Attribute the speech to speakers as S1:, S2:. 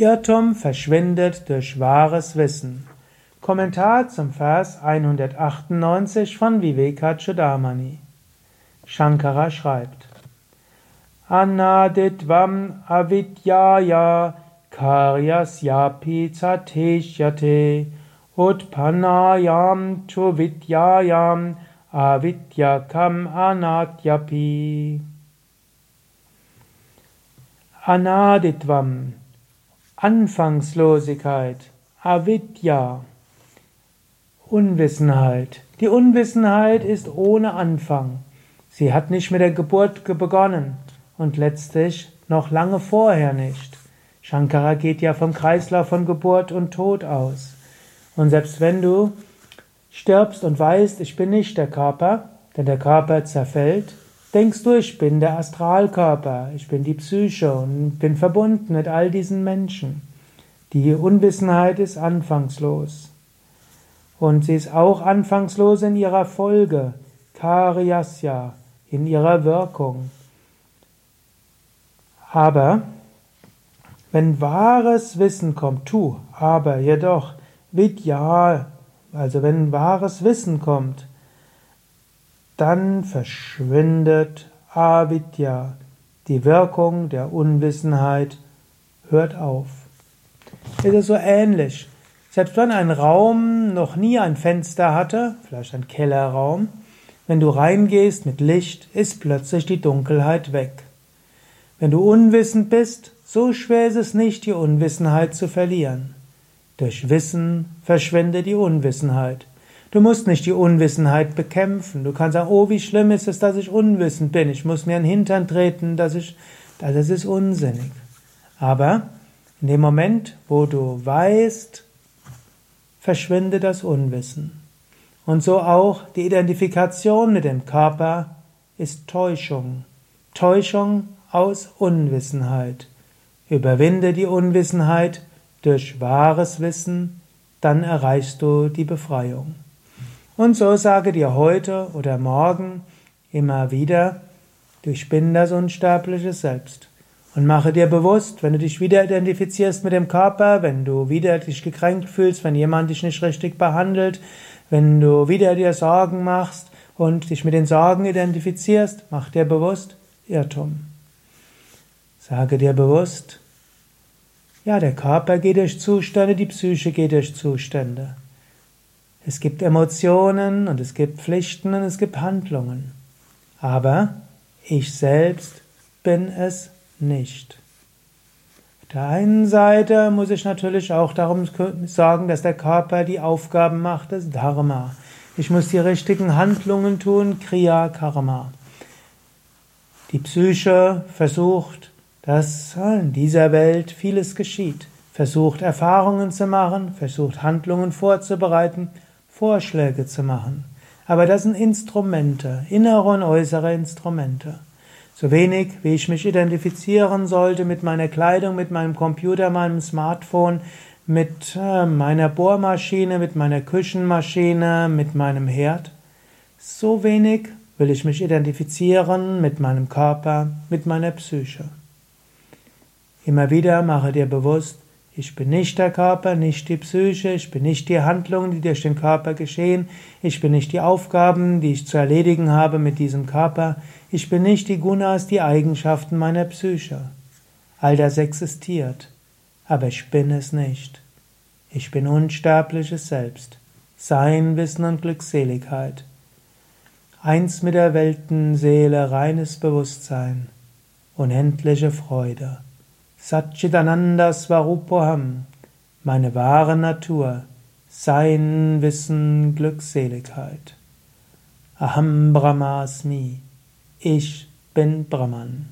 S1: Irrtum verschwindet durch wahres Wissen. Kommentar zum Vers 198 von Vivekachudamani. Shankara schreibt: Anaditvam avidyaya karyasyapi sateshyate utpanayam tu vidyayam avidyakam anatyapi. Anaditvam Anfangslosigkeit, Avidya, Unwissenheit. Die Unwissenheit ist ohne Anfang. Sie hat nicht mit der Geburt begonnen und letztlich noch lange vorher nicht. Shankara geht ja vom Kreislauf von Geburt und Tod aus. Und selbst wenn du stirbst und weißt, ich bin nicht der Körper, denn der Körper zerfällt, denkst du, ich bin der Astralkörper, ich bin die Psyche und bin verbunden mit all diesen Menschen. Die Unwissenheit ist anfangslos. Und sie ist auch anfangslos in ihrer Folge, Karyasya, in ihrer Wirkung. Aber wenn wahres Wissen kommt, tu, aber jedoch, Vidya, also wenn wahres Wissen kommt, dann verschwindet Avidya. Die Wirkung der Unwissenheit hört auf. Es ist so ähnlich. Selbst wenn ein Raum noch nie ein Fenster hatte, vielleicht ein Kellerraum, wenn du reingehst mit Licht, ist plötzlich die Dunkelheit weg. Wenn du unwissend bist, so schwer ist es nicht, die Unwissenheit zu verlieren. Durch Wissen verschwindet die Unwissenheit. Du musst nicht die Unwissenheit bekämpfen. Du kannst sagen, oh, wie schlimm ist es, dass ich unwissend bin. Ich muss mir in den Hintern treten, dass ich, das ist unsinnig. Aber in dem Moment, wo du weißt, verschwindet das Unwissen. Und so auch die Identifikation mit dem Körper ist Täuschung. Täuschung aus Unwissenheit. Überwinde die Unwissenheit durch wahres Wissen, dann erreichst du die Befreiung. Und so sage dir heute oder morgen immer wieder, ich bin das unsterbliche Selbst. Und mache dir bewusst, wenn du dich wieder identifizierst mit dem Körper, wenn du wieder dich gekränkt fühlst, wenn jemand dich nicht richtig behandelt, wenn du wieder dir Sorgen machst und dich mit den Sorgen identifizierst, mach dir bewusst, Irrtum. Sage dir bewusst, ja, der Körper geht durch Zustände, die Psyche geht durch Zustände. Es gibt Emotionen und es gibt Pflichten und es gibt Handlungen. Aber ich selbst bin es nicht. Auf der einen Seite muss ich natürlich auch darum sorgen, dass der Körper die Aufgaben macht, das Dharma. Ich muss die richtigen Handlungen tun, Kriya Karma. Die Psyche versucht, dass in dieser Welt vieles geschieht, versucht Erfahrungen zu machen, versucht Handlungen vorzubereiten Vorschläge zu machen. Aber das sind Instrumente, innere und äußere Instrumente. So wenig, wie ich mich identifizieren sollte mit meiner Kleidung, mit meinem Computer, meinem Smartphone, mit äh, meiner Bohrmaschine, mit meiner Küchenmaschine, mit meinem Herd, so wenig will ich mich identifizieren mit meinem Körper, mit meiner Psyche. Immer wieder mache dir bewusst, ich bin nicht der Körper, nicht die Psyche, ich bin nicht die Handlungen, die durch den Körper geschehen, ich bin nicht die Aufgaben, die ich zu erledigen habe mit diesem Körper, ich bin nicht die Gunas, die Eigenschaften meiner Psyche. All das existiert, aber ich bin es nicht. Ich bin unsterbliches Selbst, Sein, Wissen und Glückseligkeit. Eins mit der Weltenseele, reines Bewusstsein, unendliche Freude. Satchitananda Svarupoham, meine wahre Natur, Sein, Wissen, Glückseligkeit. Aham Brahmasmi, ich bin Brahman.